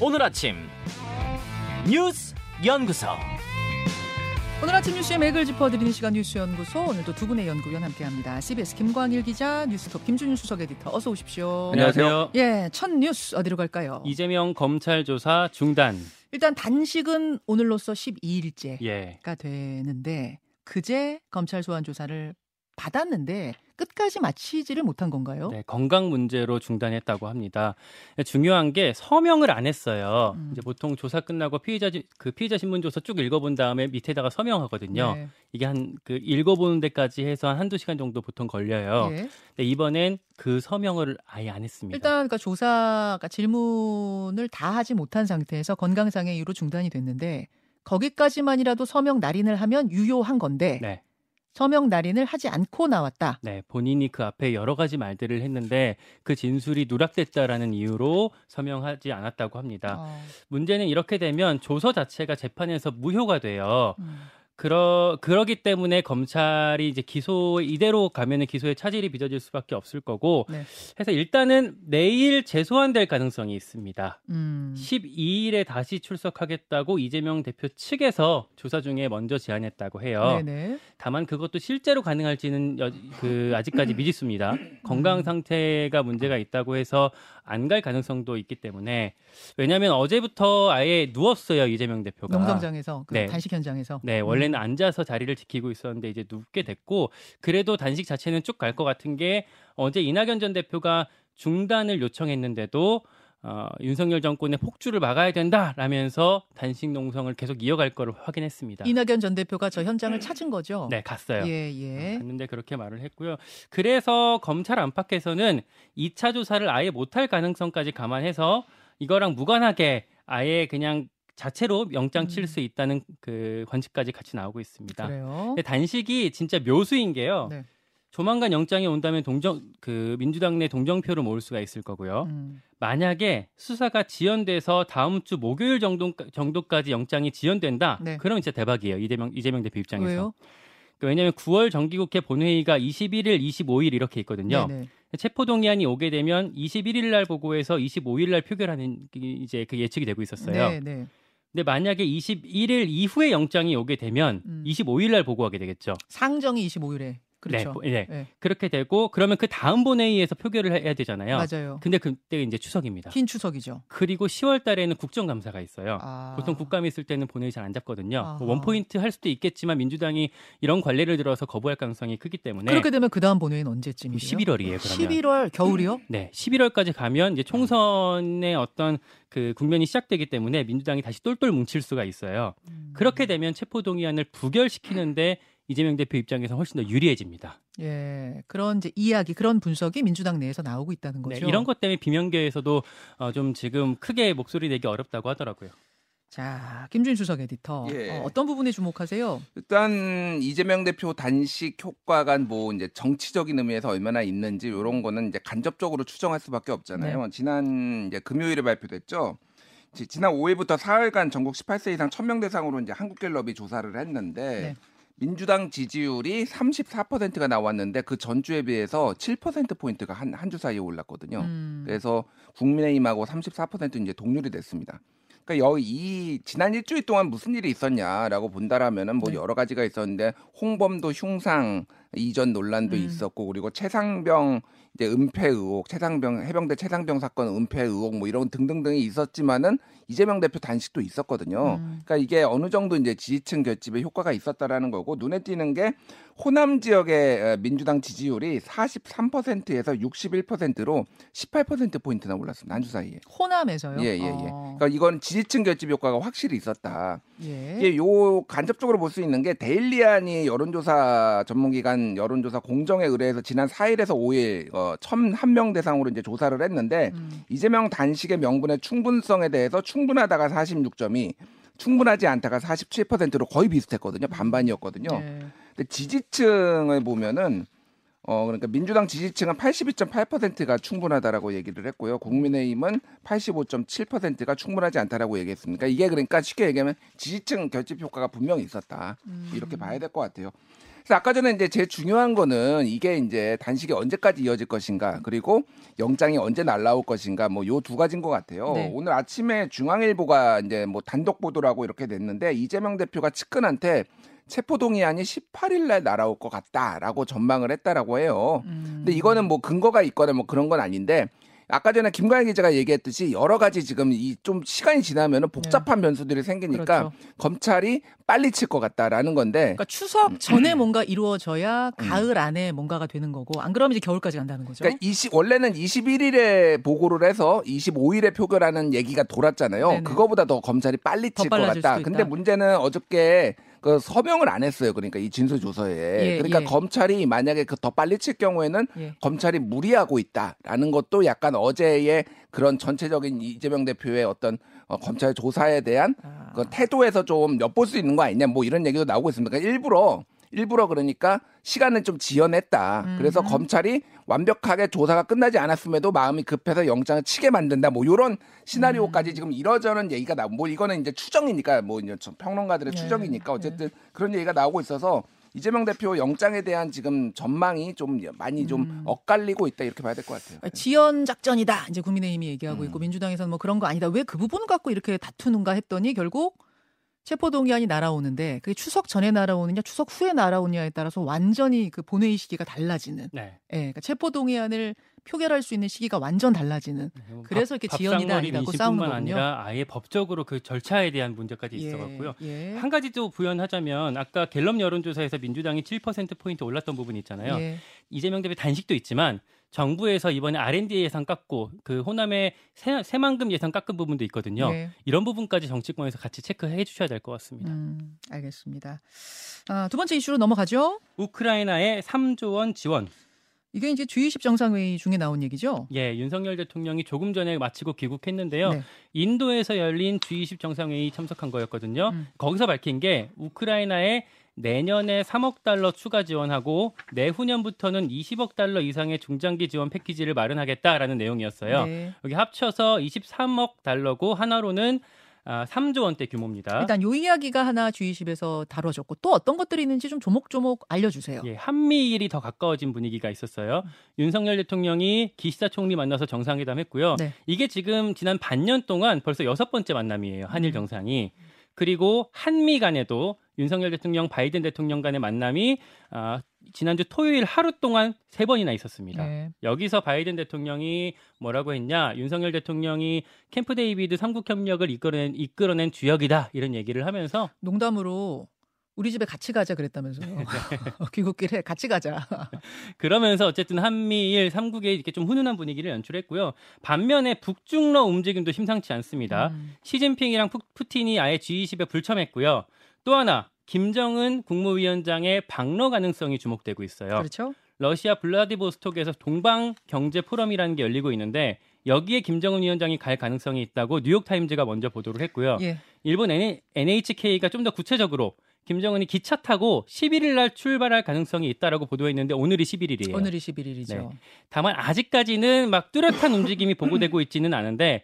오늘 아침 뉴스 연구소. 오늘 아침 뉴스의 맥을 짚어드리는 시간 뉴스 연구소 오늘도 두 분의 연구위원 함께합니다. CBS 김광일 기자, 뉴스톱 김준일 수석 에디터 어서 오십시오. 안녕하세요. 예, 첫 뉴스 어디로 갈까요? 이재명 검찰 조사 중단. 일단 단식은 오늘로써 12일째가 예. 되는데 그제 검찰 소환 조사를 받았는데 끝까지 마치지를 못한 건가요? 네, 건강 문제로 중단했다고 합니다. 중요한 게 서명을 안 했어요. 음. 이제 보통 조사 끝나고 피의자 지- 그 피의자 신문 조서 쭉 읽어본 다음에 밑에다가 서명하거든요. 네. 이게 한 그 읽어보는 데까지 해서 한 한두 시간 정도 보통 걸려요. 예. 근데 이번엔 그 서명을 아예 안 했습니다. 일단 그러니까 조사가 질문을 다 하지 못한 상태에서 건강상의 이유로 중단이 됐는데 거기까지만이라도 서명 날인을 하면 유효한 건데 네. 서명 날인을 하지 않고 나왔다. 네, 본인이 그 앞에 여러 가지 말들을 했는데 그 진술이 누락됐다라는 이유로 서명하지 않았다고 합니다. 어, 문제는 이렇게 되면 조서 자체가 재판에서 무효가 돼요. 음. 그러 그러기 때문에 검찰이 이제 기소 이대로 가면은 기소에 차질이 빚어질 수밖에 없을 거고 네. 해서 일단은 내일 재소환될 가능성이 있습니다. 음. 12일에 다시 출석하겠다고 이재명 대표 측에서 조사 중에 먼저 제안했다고 해요. 네네. 다만 그것도 실제로 가능할지는 여, 그 아직까지 미지수입니다. 건강 상태가 문제가 있다고 해서 안 갈 가능성도 있기 때문에 왜냐하면 어제부터 아예 누웠어요 이재명 대표가. 농성장에서 그 네. 단식 현장에서. 네, 원래 는 앉아서 자리를 지키고 있었는데 이제 눕게 됐고 그래도 단식 자체는 쭉 갈 것 같은 게 어제 이낙연 전 대표가 중단을 요청했는데도 어, 윤석열 정권의 폭주를 막아야 된다라면서 단식 농성을 계속 이어갈 거를 확인했습니다. 이낙연 전 대표가 저 현장을 찾은 거죠. 네, 갔어요. 예, 예. 갔는데 그렇게 말을 했고요. 그래서 검찰 안팎에서는 2차 조사를 아예 못할 가능성까지 감안해서 이거랑 무관하게 아예 그냥 자체로 영장 칠 음. 수 있다는 그 관측까지 같이 나오고 있습니다. 그래요. 단식이 진짜 묘수인 게요. 네. 조만간 영장이 온다면 동정 그 민주당 내 동정표를 모을 수가 있을 거고요. 음. 만약에 수사가 지연돼서 다음 주 목요일 정도 정도까지 영장이 지연된다. 네. 그럼 진짜 대박이에요. 이재명 이재명 대표 입장에서. 왜요? 그 왜냐하면 9월 정기국회 본회의가 21일, 25일 이렇게 있거든요. 네네. 체포동의안이 오게 되면 21일 날 보고해서 25일 날 표결하는 게 이제 그 예측이 되고 있었어요. 네, 네. 근데 만약에 21일 이후에 영장이 오게 되면 음. 25일 날 보고하게 되겠죠. 상정이 25일에. 그렇죠. 네, 보- 네. 네. 그렇게 되고 그러면 그 다음 본회의에서 표결을 해야 되잖아요. 맞아요. 근데 그때 이제 추석입니다. 긴 추석이죠. 그리고 10월 달에는 국정감사가 있어요. 아. 보통 국감이 있을 때는 본회의 잘 안 잡거든요. 아하. 뭐 원포인트 할 수도 있겠지만 민주당이 이런 관례를 들어서 거부할 가능성이 크기 때문에 그렇게 되면 그 다음 본회의는 언제쯤이에요? 11월이에요. 그러면 11월 겨울이요? 네, 11월까지 가면 이제 총선의 어떤 그 국면이 시작되기 때문에 민주당이 다시 똘똘 뭉칠 수가 있어요. 음. 그렇게 되면 체포 동의안을 부결시키는데 이재명 대표 입장에서 훨씬 더 유리해집니다. 예, 그런 이제 이야기, 그런 분석이 민주당 내에서 나오고 있다는 네, 거죠. 이런 것 때문에 비명계에서도 어, 좀 지금 크게 목소리 내기 어렵다고 하더라고요. 자, 김준 수석 에디터, 예. 어, 어떤 부분에 주목하세요? 일단 이재명 대표 단식 효과가 뭐 이제 정치적인 의미에서 얼마나 있는지 이런 거는 이제 간접적으로 추정할 수밖에 없잖아요. 네. 지난 이제 금요일에 발표됐죠. 지- 지난 5일부터 사흘간 전국 18세 이상 1000명 대상으로 이제 한국갤럽이 조사를 했는데 네. 민주당 지지율이 34%가 나왔는데 그 전주에 비해서 7% 포인트가 한 한 주 사이에 올랐거든요. 음, 그래서 국민의힘하고 34% 이제 동률이 됐습니다. 그러니까 여기 이 지난 일주일 동안 무슨 일이 있었냐라고 본다라면은 뭐 네. 여러 가지가 있었는데 홍범도 흉상 이전 논란도 음. 있었고 그리고 최상병 이제 은폐 의혹, 최상병 해병대 최상병 사건 은폐 의혹 뭐 이런 등등등이 있었지만은 이재명 대표 단식도 있었거든요. 음. 그러니까 이게 어느 정도 이제 지지층 결집에 효과가 있었다라는 거고 눈에 띄는 게 호남 지역의 어, 민주당 지지율이 43%에서 61%로 18% 포인트나 올랐습니다. 한 주 사이에. 호남에서요? 예, 예, 예. 어, 그러니까 이건 지지층 결집 효과가 확실히 있었다. 예. 이게 요 간접적으로 볼 수 있는 게 데일리안이 여론조사 전문기관 여론조사 공정에 의뢰해서 지난 4일에서 5일 어, 1,001명 대상으로 이제 조사를 했는데 음, 이재명 단식의 명분의 충분성에 대해서 충분하다가 46점이 충분하지 않다가 47%로 거의 비슷했거든요. 반반이었거든요. 예. 근데 지지층을 보면은 어 그러니까 민주당 지지층은 82.8%가 충분하다라고 얘기를 했고요. 국민의힘은 85.7%가 충분하지 않다라고 얘기했습니다. 이게 그러니까 쉽게 얘기하면 지지층 결집 효과가 분명히 있었다. 음. 이렇게 봐야 될 것 같아요. 그래서 아까 전에 이제 제일 중요한 거는 이게 이제 단식이 언제까지 이어질 것인가 그리고 영장이 언제 날라올 것인가 뭐 요 두 가지인 것 같아요. 네. 오늘 아침에 중앙일보가 이제 뭐 단독 보도라고 이렇게 됐는데 이재명 대표가 측근한테 체포동의안이 18일 날 날아올 것 같다라고 전망을 했다라고 해요. 음. 근데 이거는 뭐 근거가 있거나 뭐 그런 건 아닌데 아까 전에 김가연 기자가 얘기했듯이 여러 가지 지금 이 좀 시간이 지나면은 복잡한 변수들이 생기니까 네. 그렇죠. 검찰이 빨리 칠 것 같다라는 건데 그러니까 추석 전에 음. 뭔가 이루어져야 가을 안에 뭔가가 되는 거고 안 그러면 이제 겨울까지 간다는 거죠. 그러니까 20, 원래는 21일에 보고를 해서 25일에 표결하는 얘기가 돌았잖아요. 네네. 그거보다 더 검찰이 빨리 더칠것 같다. 근데. 문제는 어저께 그 서명을 안 했어요. 그러니까 이 진술 조서에. 예, 그러니까 예. 검찰이 만약에 그 더 빨리 칠 경우에는 예. 검찰이 무리하고 있다라는 것도 약간 어제의 그런 전체적인 이재명 대표의 어떤 어, 검찰 조사에 대한 아. 그 태도에서 좀 엿볼 수 있는 거 아니냐 뭐 이런 얘기도 나오고 있습니다. 그러니까 일부러 일부러 그러니까 시간을 좀 지연했다. 그래서 음흠. 검찰이 완벽하게 조사가 끝나지 않았음에도 마음이 급해서 영장을 치게 만든다. 뭐 이런 음. 시나리오까지 지금 이러저런 얘기가 나오고 뭐 이거는 이제 추정이니까 뭐 이제 좀 평론가들의 네, 추정이니까 어쨌든 그런 얘기가 나오고 있어서 이재명 대표 영장에 대한 지금 전망이 좀 많이 좀 음. 엇갈리고 있다 이렇게 봐야 될 것 같아요. 그러니까 지연 작전이다. 이제 국민의힘이 얘기하고 음. 있고 민주당에서는 뭐 그런 거 아니다. 왜 그 부분 갖고 이렇게 다투는가 했더니 결국 체포동의안이 날아오는데 그게 추석 전에 날아오느냐 추석 후에 날아오느냐에 따라서 완전히 그 본회의 시기가 달라지는. 네. 예, 그러니까 체포동의안을 표결할 수 있는 시기가 완전 달라지는. 그래서 이렇게 밥- 지연이다, 밥상머리 아니다고 민심뿐만 싸우는 거군요. 아니라 아예 법적으로 그 절차에 대한 문제까지 예, 있어갖고요. 예. 한 가지 또 부연하자면 아까 갤럽 여론조사에서 민주당이 7% 포인트 올랐던 부분이 있잖아요. 예. 이재명 대표 단식도 있지만 정부에서 이번에 R&D 예산 깎고 그 호남의 새, 새만금 예산 깎은 부분도 있거든요. 예. 이런 부분까지 정치권에서 같이 체크해 주셔야 될 것 같습니다. 음, 알겠습니다. 아, 두 번째 이슈로 넘어가죠. 우크라이나의 3조 원 지원. 이게 이제 G20 정상회의 중에 나온 얘기죠. 예, 윤석열 대통령이 조금 전에 마치고 귀국했는데요. 네. 인도에서 열린 G20 정상회의 참석한 거였거든요. 음. 거기서 밝힌 게 우크라이나에 내년에 3억 달러 추가 지원하고 내후년부터는 20억 달러 이상의 중장기 지원 패키지를 마련하겠다라는 내용이었어요. 네. 여기 합쳐서 23억 달러고 하나로는 아, 3조 원대 규모입니다. 일단 요 이야기가 하나 G20에서 다뤄졌고 또 어떤 것들이 있는지 좀 조목조목 알려주세요. 예, 한미일이 더 가까워진 분위기가 있었어요. 음. 윤석열 대통령이 기시다 총리 만나서 정상회담 했고요. 네. 이게 지금 지난 반년 동안 벌써 여섯 번째 만남이에요. 한일 음. 정상이. 그리고 한미 간에도 윤석열 대통령, 바이든 대통령 간의 만남이 아, 지난주 토요일 하루 동안 세 번이나 있었습니다. 네. 여기서 바이든 대통령이 뭐라고 했냐? 윤석열 대통령이 캠프 데이비드 삼국 협력을 이끌어낸, 이끌어낸 주역이다 이런 얘기를 하면서 농담으로 우리 집에 같이 가자 그랬다면서요. 네. 귀국길에 같이 가자. 그러면서 어쨌든 한미일 삼국에 이렇게 좀 훈훈한 분위기를 연출했고요. 반면에 북중러 움직임도 심상치 않습니다. 음. 시진핑이랑 푸, 푸틴이 아예 G20에 불참했고요. 또 하나 김정은 국무위원장의 방러 가능성이 주목되고 있어요. 그렇죠. 러시아 블라디보스톡에서 동방 경제 포럼이라는 게 열리고 있는데 여기에 김정은 위원장이 갈 가능성이 있다고 뉴욕 타임즈가 먼저 보도를 했고요. 예. 일본 NHK가 좀 더 구체적으로 김정은이 기차 타고 11일 날 출발할 가능성이 있다라고 보도했는데 오늘이 11일이에요. 오늘이 11일이죠. 네. 다만 아직까지는 막 뚜렷한 움직임이 보고되고 있지는 않은데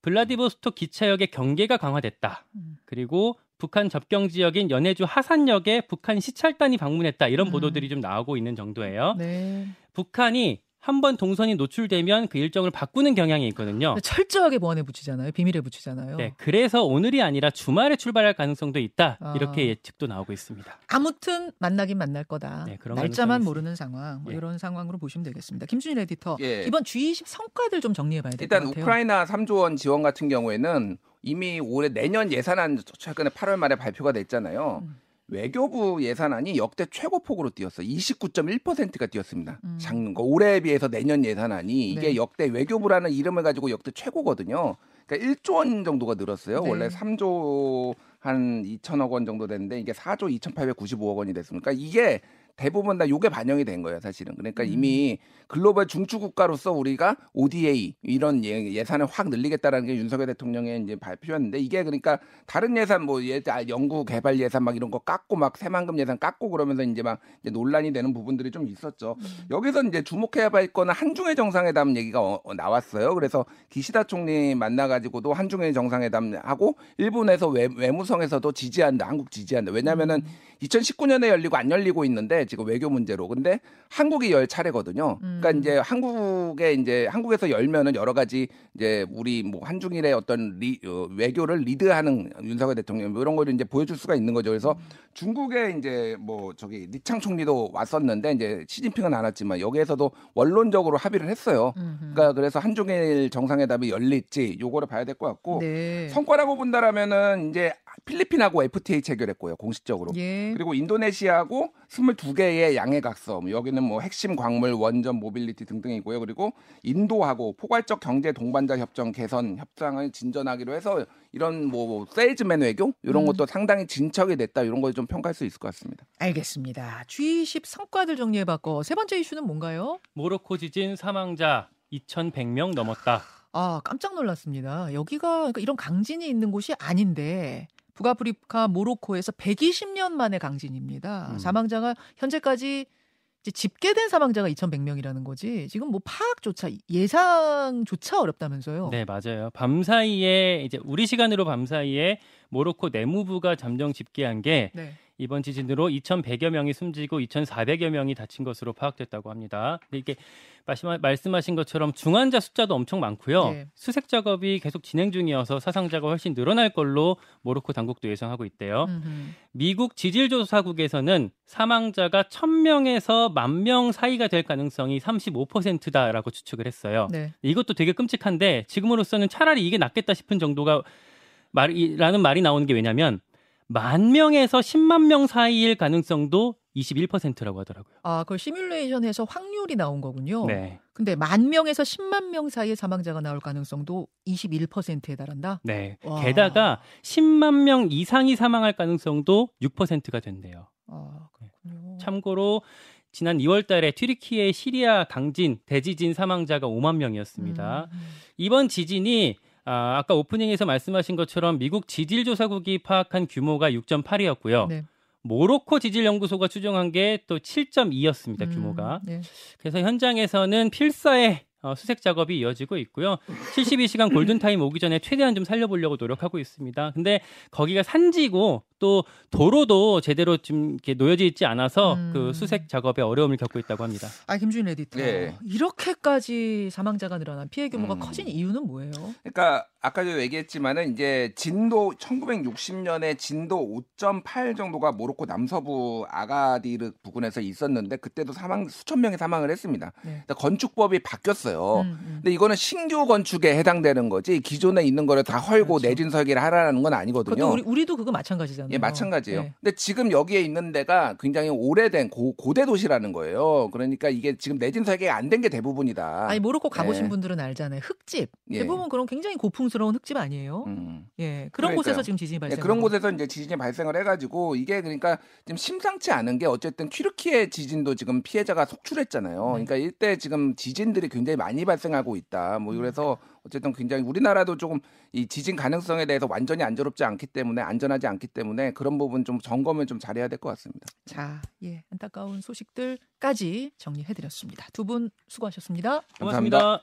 블라디보스톡 기차역의 경계가 강화됐다. 음. 그리고 북한 접경 지역인 연해주 하산역에 북한 시찰단이 방문했다. 이런 음. 보도들이 좀 나오고 있는 정도예요. 네. 북한이 한 번 동선이 노출되면 그 일정을 바꾸는 경향이 있거든요. 철저하게 보안에 붙이잖아요. 비밀에 붙이잖아요. 네, 그래서 오늘이 아니라 주말에 출발할 가능성도 있다. 아. 이렇게 예측도 나오고 있습니다. 아무튼 만나긴 만날 거다. 네, 그런 날짜만 모르는 상황. 뭐 예. 이런 상황으로 보시면 되겠습니다. 김준일 에디터. 예. 이번 G20 성과들 좀 정리해 봐야 될것 일단 같아요. 우크라이나 3조 원 지원 같은 경우에는 이미 올해 내년 예산안 최근에 8월 말에 발표가 됐잖아요. 음. 외교부 예산안이 역대 최고폭으로 뛰었어. 29.1%가 뛰었습니다. 음. 작년 거 올해에 비해서 내년 예산안이 이게 네. 역대 외교부라는 이름을 가지고 역대 최고거든요. 그러니까 1조 원 정도가 늘었어요. 네. 원래 3조 한 2천억 원 정도 됐는데 이게 4조 2,895억 원이 됐습니까? 이게 대부분 다 요게 반영이 된 거예요, 사실은. 그러니까 음. 이미 글로벌 중추 국가로서 우리가 ODA 이런 예, 산을확 늘리겠다라는 게 윤석열 대통령의 이제 발표였는데 이게 그러니까 다른 예산 뭐 예, 아, 연구 개발 예산 막 이런 거 깎고 막 새만금 예산 깎고 그러면서 이제 막 이제 논란이 되는 부분들이 좀 있었죠. 음. 여기서 이제 주목해야 할 거는 한중일 정상회담 얘기가 어, 어, 나왔어요. 그래서 기시다 총리 만나 가지고도 한중일 정상회담 하고 일본에서 외, 외무성에서도 지지한다, 한국 지지한다. 왜냐면은 2019년에 열리고 안 열리고 있는데 지금 외교 문제로. 근데 한국이 열 차례거든요. 그러니까 음. 이제 한국에 이제 한국에서 열면은 여러 가지 이제 우리 뭐 한중일의 어떤 리, 어, 외교를 리드하는 윤석열 대통령 뭐 이런 거를 이제 보여줄 수가 있는 거죠. 그래서 중국에 이제 뭐 저기 리창 총리도 왔었는데 이제 시진핑은 안 왔지만 여기에서도 원론적으로 합의를 했어요. 음흠. 그러니까 그래서 한중일 정상회담이 열릴지 요거를 봐야 될 것 같고 네. 성과라고 본다라면은 이제 필리핀하고 FTA 체결했고요 공식적으로. 예. 그리고 인도네시아하고 22개의 양해각서, 여기는 뭐 핵심 광물, 원전, 모빌리티 등등이고요. 그리고 인도하고 포괄적 경제 동반자 협정 개선 협상을 진전하기로 해서 이런 뭐 세일즈맨 외교 이런 음. 것도 상당히 진척이 됐다 이런 걸 좀 평가할 수 있을 것 같습니다. 알겠습니다. G20 성과들 정리해 봤고 세 번째 이슈는 뭔가요? 모로코 지진 사망자 2,100명 넘었다. 아 깜짝 놀랐습니다. 여기가 그러니까 이런 강진이 있는 곳이 아닌데 북아프리카 모로코에서 120년 만의 강진입니다. 음. 사망자가 현재까지 집계된 사망자가 2,100명이라는 거지. 지금 뭐 파악조차 예상조차 어렵다면서요. 네, 맞아요. 밤 사이에 이제 우리 시간으로 밤 사이에 모로코 내무부가 잠정 집계한 게 네. 이번 지진으로 2,100여 명이 숨지고 2,400여 명이 다친 것으로 파악됐다고 합니다. 근데 이게 말씀- 말씀하신 것처럼 중환자 숫자도 엄청 많고요. 네. 수색 작업이 계속 진행 중이어서 사상자가 훨씬 늘어날 걸로 모로코 당국도 예상하고 있대요. 음흠. 미국 지질조사국에서는 사망자가 1,000명에서 만명 사이가 될 가능성이 35%다라고 추측을 했어요. 네. 이것도 되게 끔찍한데 지금으로서는 차라리 이게 낫겠다 싶은 정도가 말이라는 말이 나오는 게 왜냐면 만 명에서 10만 명 사이일 가능성도 21%라고 하더라고요. 아, 그걸 시뮬레이션해서 확률이 나온 거군요. 네. 근데 만 명에서 10만 명 사이에 사망자가 나올 가능성도 21%에 달한다. 네. 와. 게다가 10만 명 이상이 사망할 가능성도 6%가 된대요. 아, 그렇군요. 참고로 지난 2월 달에 튀르키예 시리아 강진 대지진 사망자가 5만 명이었습니다. 음, 이번 지진이 아, 아까 오프닝에서 말씀하신 것처럼 미국 지질조사국이 파악한 규모가 6.8이었고요. 네. 모로코 지질연구소가 추정한 게 또 7.2였습니다. 음, 규모가. 네. 그래서 현장에서는 필사의 어, 수색 작업이 이어지고 있고요. 72시간 골든타임 오기 전에 최대한 좀 살려보려고 노력하고 있습니다. 근데 거기가 산지고 또 도로도 제대로 좀 이렇게 놓여져 있지 않아서 음. 그 수색 작업에 어려움을 겪고 있다고 합니다. 아, 김주인 에디터. 네. 이렇게까지 사망자가 늘어난 피해 규모가 음. 커진 이유는 뭐예요? 그러니까 아까도 얘기했지만은 이제 진도 1960년에 진도 5.8 정도가 모로코 남서부 아가디르 부근에서 있었는데 그때도 사망 수천 명이 사망을 했습니다. 네. 그러니까 건축법이 바뀌었어요. 음, 음. 근데 이거는 신규 건축에 해당되는 거지 기존에 있는 거를 다 헐고 그렇죠. 내진 설계를 하라는 건 아니거든요. 우리, 우리 도 그거 마찬가지잖아요. 예, 마찬가지예요. 네. 근데 지금 여기에 있는 데가 굉장히 오래된 고, 고대 도시라는 거예요. 그러니까 이게 지금 내진 설계가 안 된 게 대부분이다. 아니 모로코 가보신 예. 분들은 알잖아요. 흙집 예. 대부분 그런 굉장히 고풍스러운 흙집 아니에요? 음. 예 그런 그러니까요. 곳에서 지금 지진이 예, 발생. 그런 곳에서 이제 지진이 발생을 해가지고 이게 그러니까 지금 심상치 않은 게 어쨌든 튀르키예 지진도 지금 피해자가 속출했잖아요. 네. 그러니까 이때 지금 지진들이 굉장히 많이 발생하고 있다. 뭐 그래서 어쨌든 굉장히 우리나라도 조금 이 지진 가능성에 대해서 완전히 안전롭지 않기 때문에 안전하지 않기 때문에 그런 부분 좀 점검을 좀 잘해야 될 것 같습니다. 자, 예 안타까운 소식들까지 정리해드렸습니다. 두 분 수고하셨습니다. 고맙습니다.